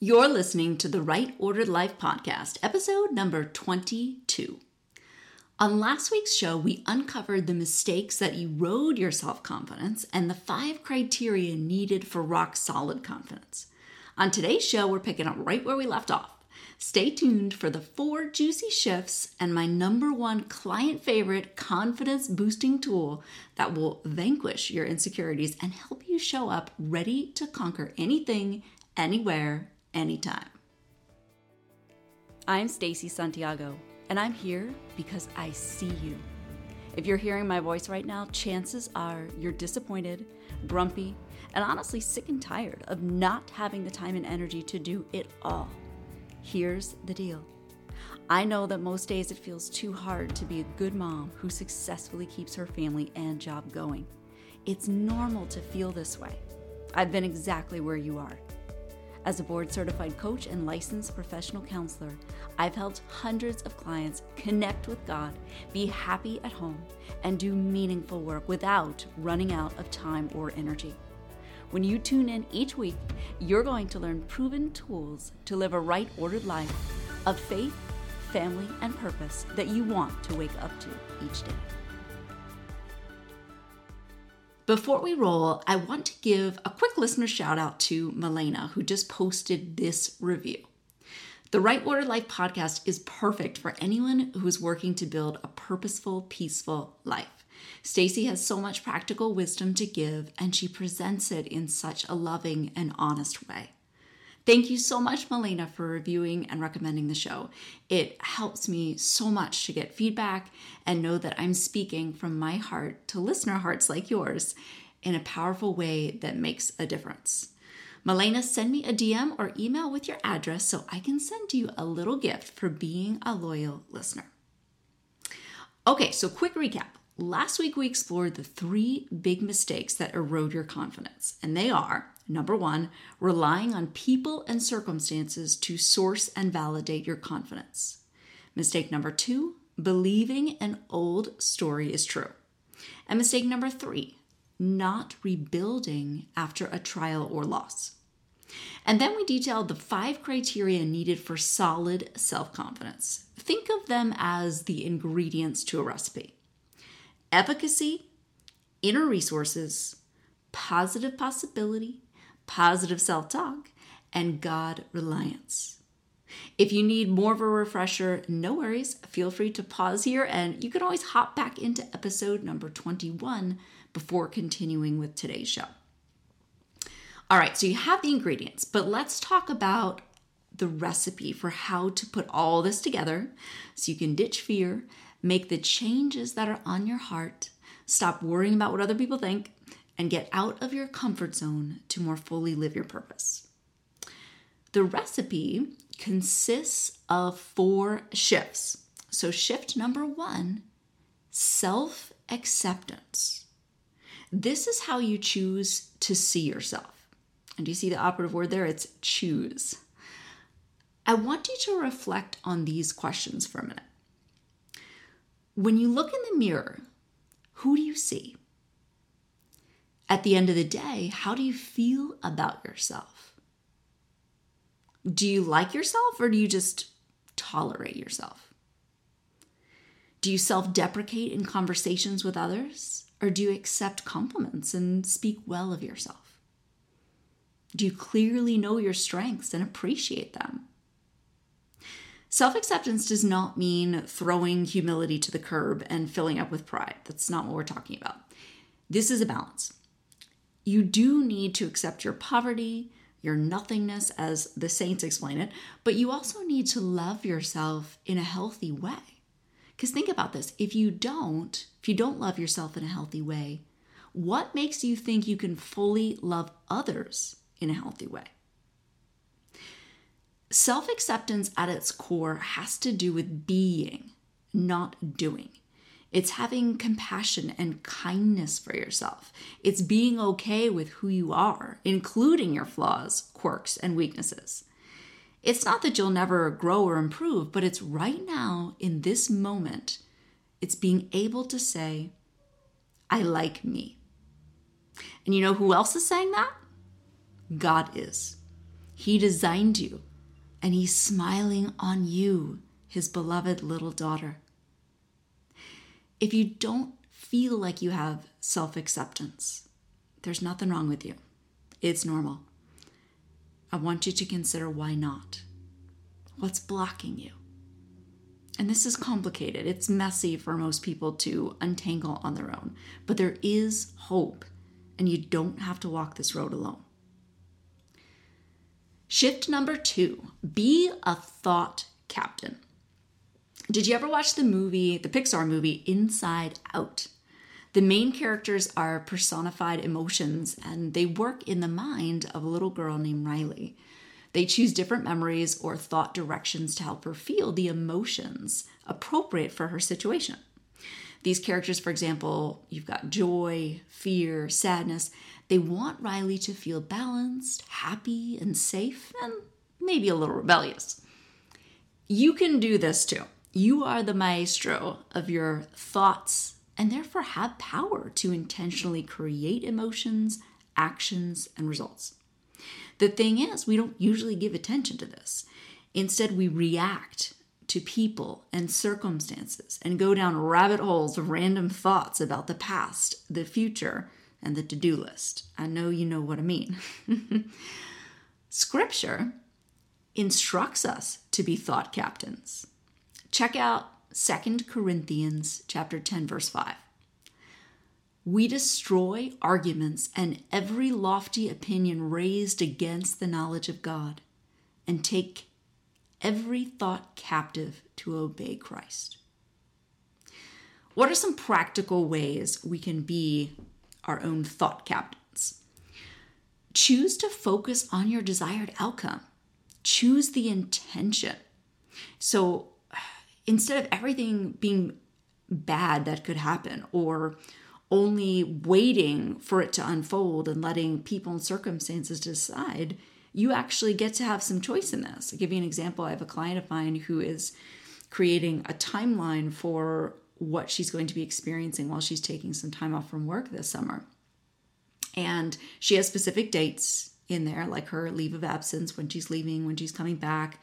You're listening to the Right Ordered Life podcast, episode number 22. On last week's show, we uncovered the mistakes that erode your self confidence and the five criteria needed for rock solid confidence. On today's show, we're picking up right where we left off. Stay tuned for the four juicy shifts and my number one client favorite confidence boosting tool that will vanquish your insecurities and help you show up ready to conquer anything, anywhere, anytime. I'm Stacy Santiago, and I'm here because I see you. If you're hearing my voice right now, chances are you're disappointed, grumpy, and honestly sick and tired of not having the time and energy to do it all. Here's the deal. I know that most days it feels too hard to be a good mom who successfully keeps her family and job going. It's normal to feel this way. I've been exactly where you are. As a board certified coach and licensed professional counselor, I've helped hundreds of clients connect with God, be happy at home, and do meaningful work without running out of time or energy. When you tune in each week, you're going to learn proven tools to live a right ordered life of faith, family, and purpose that you want to wake up to each day. Before we roll, I want to give a quick listener shout out to Milena, who just posted this review. The Right Order Life podcast is perfect for anyone who is working to build a purposeful, peaceful life. Stacy has so much practical wisdom to give, and she presents it in such a loving and honest way. Thank you so much, Melena, for reviewing and recommending the show. It helps me so much to get feedback and know that I'm speaking from my heart to listener hearts like yours in a powerful way that makes a difference. Melena, send me a DM or email with your address so I can send you a little gift for being a loyal listener. Okay, so quick recap. Last week we explored the three big mistakes that erode your confidence, and they are Number one, relying on people and circumstances to source and validate your confidence. Mistake number two, believing an old story is true. And mistake number three, not rebuilding after a trial or loss. And then we detailed the five criteria needed for solid self confidence. Think of them as the ingredients to a recipe efficacy, inner resources, positive possibility, positive self talk, and God reliance. If you need more of a refresher, no worries. Feel free to pause here and you can always hop back into episode number 21 before continuing with today's show. All right, so you have the ingredients, but let's talk about the recipe for how to put all this together so you can ditch fear, make the changes that are on your heart, stop worrying about what other people think, and get out of your comfort zone to more fully live your purpose. The recipe consists of four shifts. So, shift number one self acceptance. This is how you choose to see yourself. And do you see the operative word there? It's choose. I want you to reflect on these questions for a minute. When you look in the mirror, who do you see? At the end of the day, how do you feel about yourself? Do you like yourself or do you just tolerate yourself? Do you self deprecate in conversations with others or do you accept compliments and speak well of yourself? Do you clearly know your strengths and appreciate them? Self acceptance does not mean throwing humility to the curb and filling up with pride. That's not what we're talking about. This is a balance you do need to accept your poverty, your nothingness, as the saints explain it, but you also need to love yourself in a healthy way. Because think about this if you don't, if you don't love yourself in a healthy way, what makes you think you can fully love others in a healthy way? Self acceptance at its core has to do with being, not doing. It's having compassion and kindness for yourself. It's being okay with who you are, including your flaws, quirks, and weaknesses. It's not that you'll never grow or improve, but it's right now, in this moment, it's being able to say, I like me. And you know who else is saying that? God is. He designed you, and He's smiling on you, His beloved little daughter. If you don't feel like you have self acceptance, there's nothing wrong with you. It's normal. I want you to consider why not. What's blocking you? And this is complicated. It's messy for most people to untangle on their own. But there is hope, and you don't have to walk this road alone. Shift number two be a thought captain. Did you ever watch the movie, the Pixar movie Inside Out? The main characters are personified emotions and they work in the mind of a little girl named Riley. They choose different memories or thought directions to help her feel the emotions appropriate for her situation. These characters, for example, you've got joy, fear, sadness. They want Riley to feel balanced, happy, and safe, and maybe a little rebellious. You can do this too. You are the maestro of your thoughts and therefore have power to intentionally create emotions, actions, and results. The thing is, we don't usually give attention to this. Instead, we react to people and circumstances and go down rabbit holes of random thoughts about the past, the future, and the to do list. I know you know what I mean. Scripture instructs us to be thought captains. Check out 2 Corinthians chapter 10 verse 5. We destroy arguments and every lofty opinion raised against the knowledge of God and take every thought captive to obey Christ. What are some practical ways we can be our own thought captains? Choose to focus on your desired outcome. Choose the intention. So instead of everything being bad that could happen or only waiting for it to unfold and letting people and circumstances decide, you actually get to have some choice in this. I'll give you an example. I have a client of mine who is creating a timeline for what she's going to be experiencing while she's taking some time off from work this summer. And she has specific dates in there, like her leave of absence, when she's leaving, when she's coming back,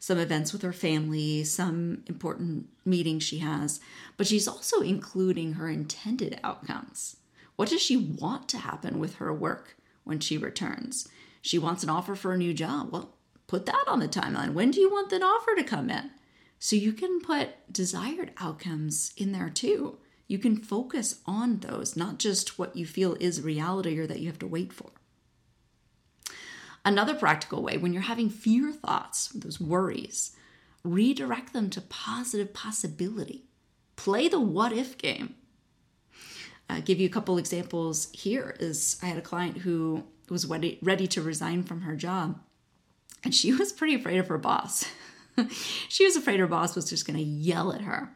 some events with her family, some important meetings she has. But she's also including her intended outcomes. What does she want to happen with her work when she returns? She wants an offer for a new job. Well, put that on the timeline. When do you want that offer to come in? So you can put desired outcomes in there too. You can focus on those, not just what you feel is reality or that you have to wait for. Another practical way, when you're having fear thoughts, those worries, redirect them to positive possibility. Play the what if game. I'll give you a couple examples here is I had a client who was ready, ready to resign from her job and she was pretty afraid of her boss. she was afraid her boss was just going to yell at her.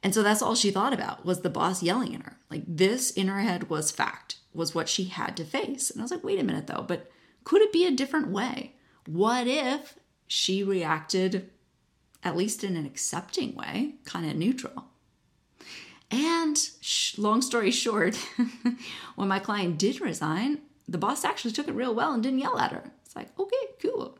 And so that's all she thought about was the boss yelling at her. Like this in her head was fact, was what she had to face. And I was like, wait a minute though, but could it be a different way? What if she reacted, at least in an accepting way, kind of neutral? And sh- long story short, when my client did resign, the boss actually took it real well and didn't yell at her. It's like, okay, cool.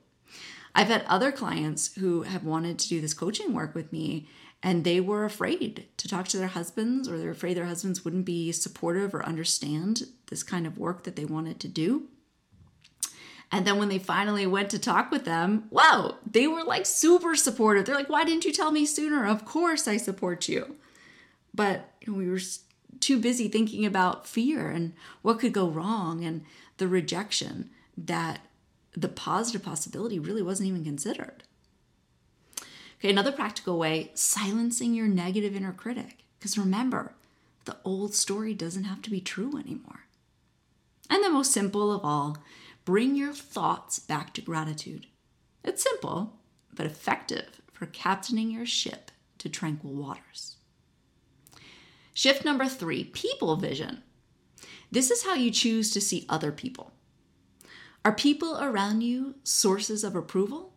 I've had other clients who have wanted to do this coaching work with me and they were afraid to talk to their husbands or they're afraid their husbands wouldn't be supportive or understand this kind of work that they wanted to do. And then when they finally went to talk with them, wow, they were like super supportive. They're like, why didn't you tell me sooner? Of course I support you. But we were too busy thinking about fear and what could go wrong and the rejection that the positive possibility really wasn't even considered. Okay, another practical way silencing your negative inner critic. Because remember, the old story doesn't have to be true anymore. And the most simple of all Bring your thoughts back to gratitude. It's simple, but effective for captaining your ship to tranquil waters. Shift number three people vision. This is how you choose to see other people. Are people around you sources of approval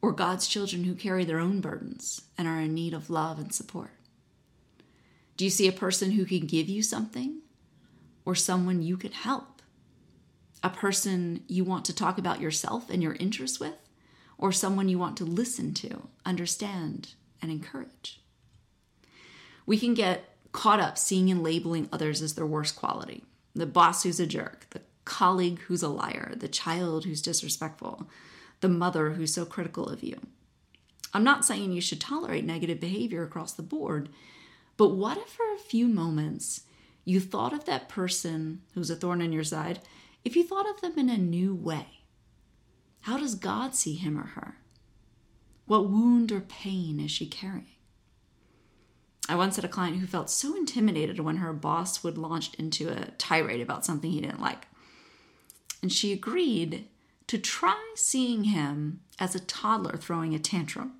or God's children who carry their own burdens and are in need of love and support? Do you see a person who can give you something or someone you can help? A person you want to talk about yourself and your interests with, or someone you want to listen to, understand, and encourage. We can get caught up seeing and labeling others as their worst quality the boss who's a jerk, the colleague who's a liar, the child who's disrespectful, the mother who's so critical of you. I'm not saying you should tolerate negative behavior across the board, but what if for a few moments you thought of that person who's a thorn in your side, if you thought of them in a new way? How does God see him or her? What wound or pain is she carrying? I once had a client who felt so intimidated when her boss would launch into a tirade about something he didn't like. And she agreed to try seeing him as a toddler throwing a tantrum.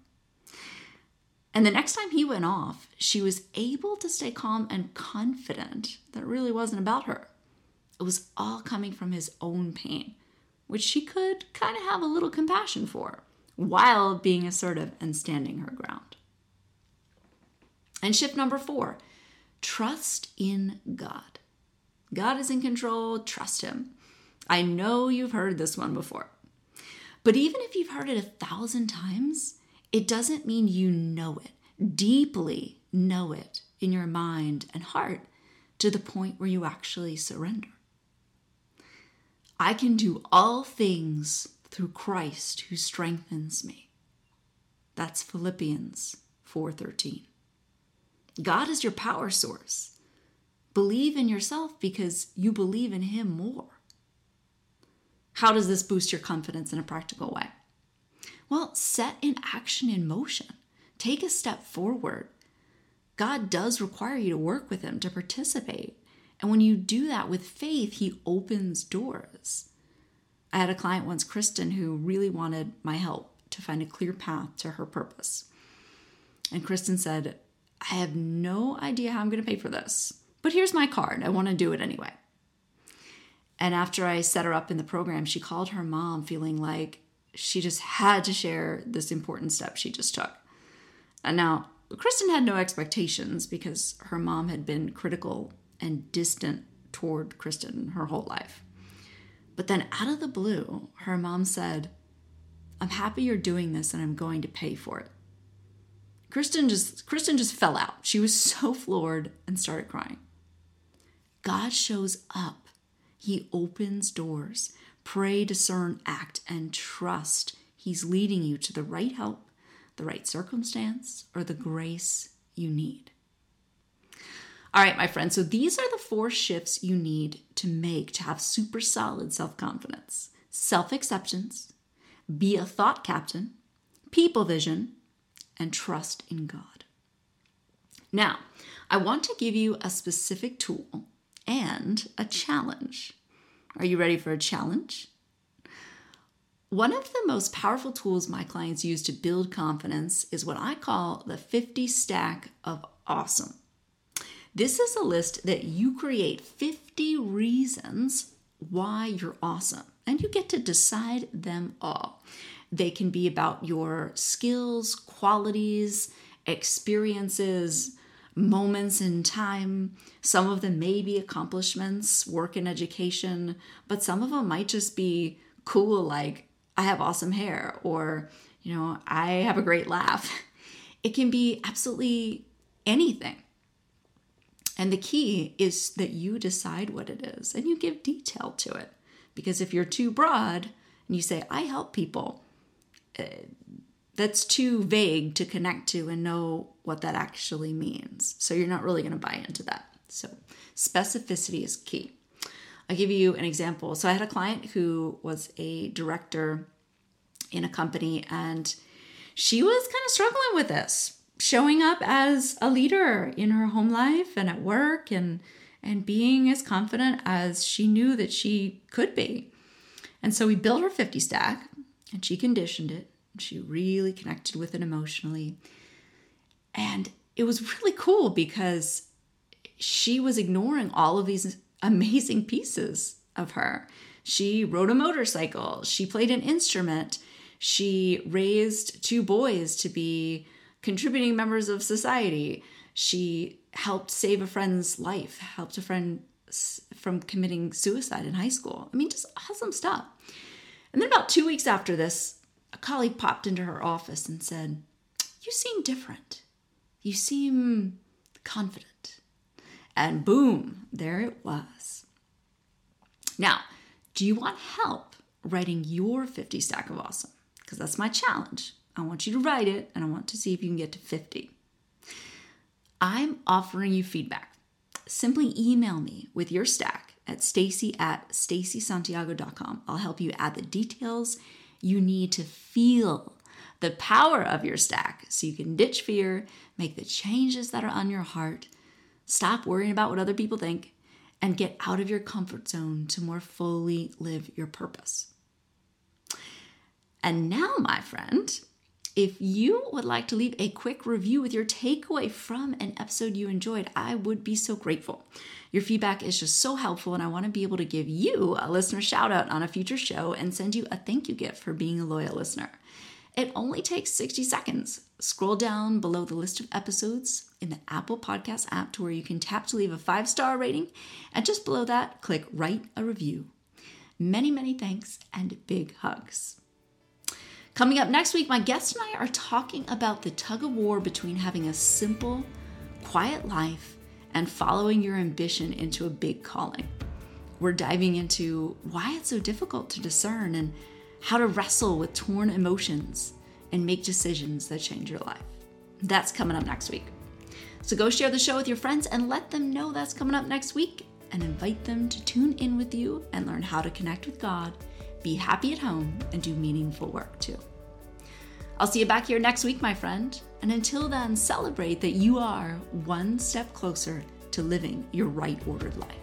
And the next time he went off, she was able to stay calm and confident that it really wasn't about her. It was all coming from his own pain, which she could kind of have a little compassion for while being assertive and standing her ground. And shift number four trust in God. God is in control, trust Him. I know you've heard this one before. But even if you've heard it a thousand times, it doesn't mean you know it, deeply know it in your mind and heart to the point where you actually surrender. I can do all things through Christ who strengthens me. That's Philippians 4:13. God is your power source. Believe in yourself because you believe in Him more. How does this boost your confidence in a practical way? Well, set in action in motion. Take a step forward. God does require you to work with Him to participate. And when you do that with faith, He opens doors. I had a client once, Kristen, who really wanted my help to find a clear path to her purpose. And Kristen said, I have no idea how I'm going to pay for this, but here's my card. I want to do it anyway. And after I set her up in the program, she called her mom feeling like she just had to share this important step she just took. And now, Kristen had no expectations because her mom had been critical and distant toward Kristen her whole life. But then, out of the blue, her mom said, I'm happy you're doing this and I'm going to pay for it. Kristen just Kristen just fell out. She was so floored and started crying. God shows up. He opens doors. Pray, discern, act, and trust. He's leading you to the right help, the right circumstance, or the grace you need. All right, my friends, so these are the four shifts you need to make to have super solid self confidence self acceptance, be a thought captain, people vision, and trust in God. Now, I want to give you a specific tool and a challenge. Are you ready for a challenge? One of the most powerful tools my clients use to build confidence is what I call the 50 stack of awesome. This is a list that you create 50 reasons why you're awesome, and you get to decide them all. They can be about your skills, qualities, experiences, moments in time. Some of them may be accomplishments, work and education, but some of them might just be cool, like I have awesome hair, or, you know, I have a great laugh. It can be absolutely anything. And the key is that you decide what it is and you give detail to it. Because if you're too broad and you say, I help people, uh, that's too vague to connect to and know what that actually means. So you're not really going to buy into that. So specificity is key. I'll give you an example. So I had a client who was a director in a company and she was kind of struggling with this, showing up as a leader in her home life and at work and and being as confident as she knew that she could be. And so we built her 50 stack and she conditioned it. She really connected with it emotionally. And it was really cool because she was ignoring all of these amazing pieces of her. She rode a motorcycle, she played an instrument, she raised two boys to be contributing members of society. She helped save a friend's life, helped a friend from committing suicide in high school. I mean, just awesome stuff. And then about two weeks after this, a colleague popped into her office and said, You seem different. You seem confident. And boom, there it was. Now, do you want help writing your 50 stack of awesome? Because that's my challenge. I want you to write it and I want to see if you can get to 50. I'm offering you feedback. Simply email me with your stack at stacy at stacysantiago.com. I'll help you add the details you need to feel the power of your stack so you can ditch fear, make the changes that are on your heart, stop worrying about what other people think, and get out of your comfort zone to more fully live your purpose. And now, my friend, if you would like to leave a quick review with your takeaway from an episode you enjoyed, I would be so grateful. Your feedback is just so helpful, and I want to be able to give you a listener shout out on a future show and send you a thank you gift for being a loyal listener. It only takes 60 seconds. Scroll down below the list of episodes in the Apple Podcast app to where you can tap to leave a five star rating, and just below that, click write a review. Many, many thanks and big hugs. Coming up next week, my guest and I are talking about the tug of war between having a simple, quiet life and following your ambition into a big calling. We're diving into why it's so difficult to discern and how to wrestle with torn emotions and make decisions that change your life. That's coming up next week. So go share the show with your friends and let them know that's coming up next week and invite them to tune in with you and learn how to connect with God be happy at home, and do meaningful work too. I'll see you back here next week, my friend. And until then, celebrate that you are one step closer to living your right ordered life.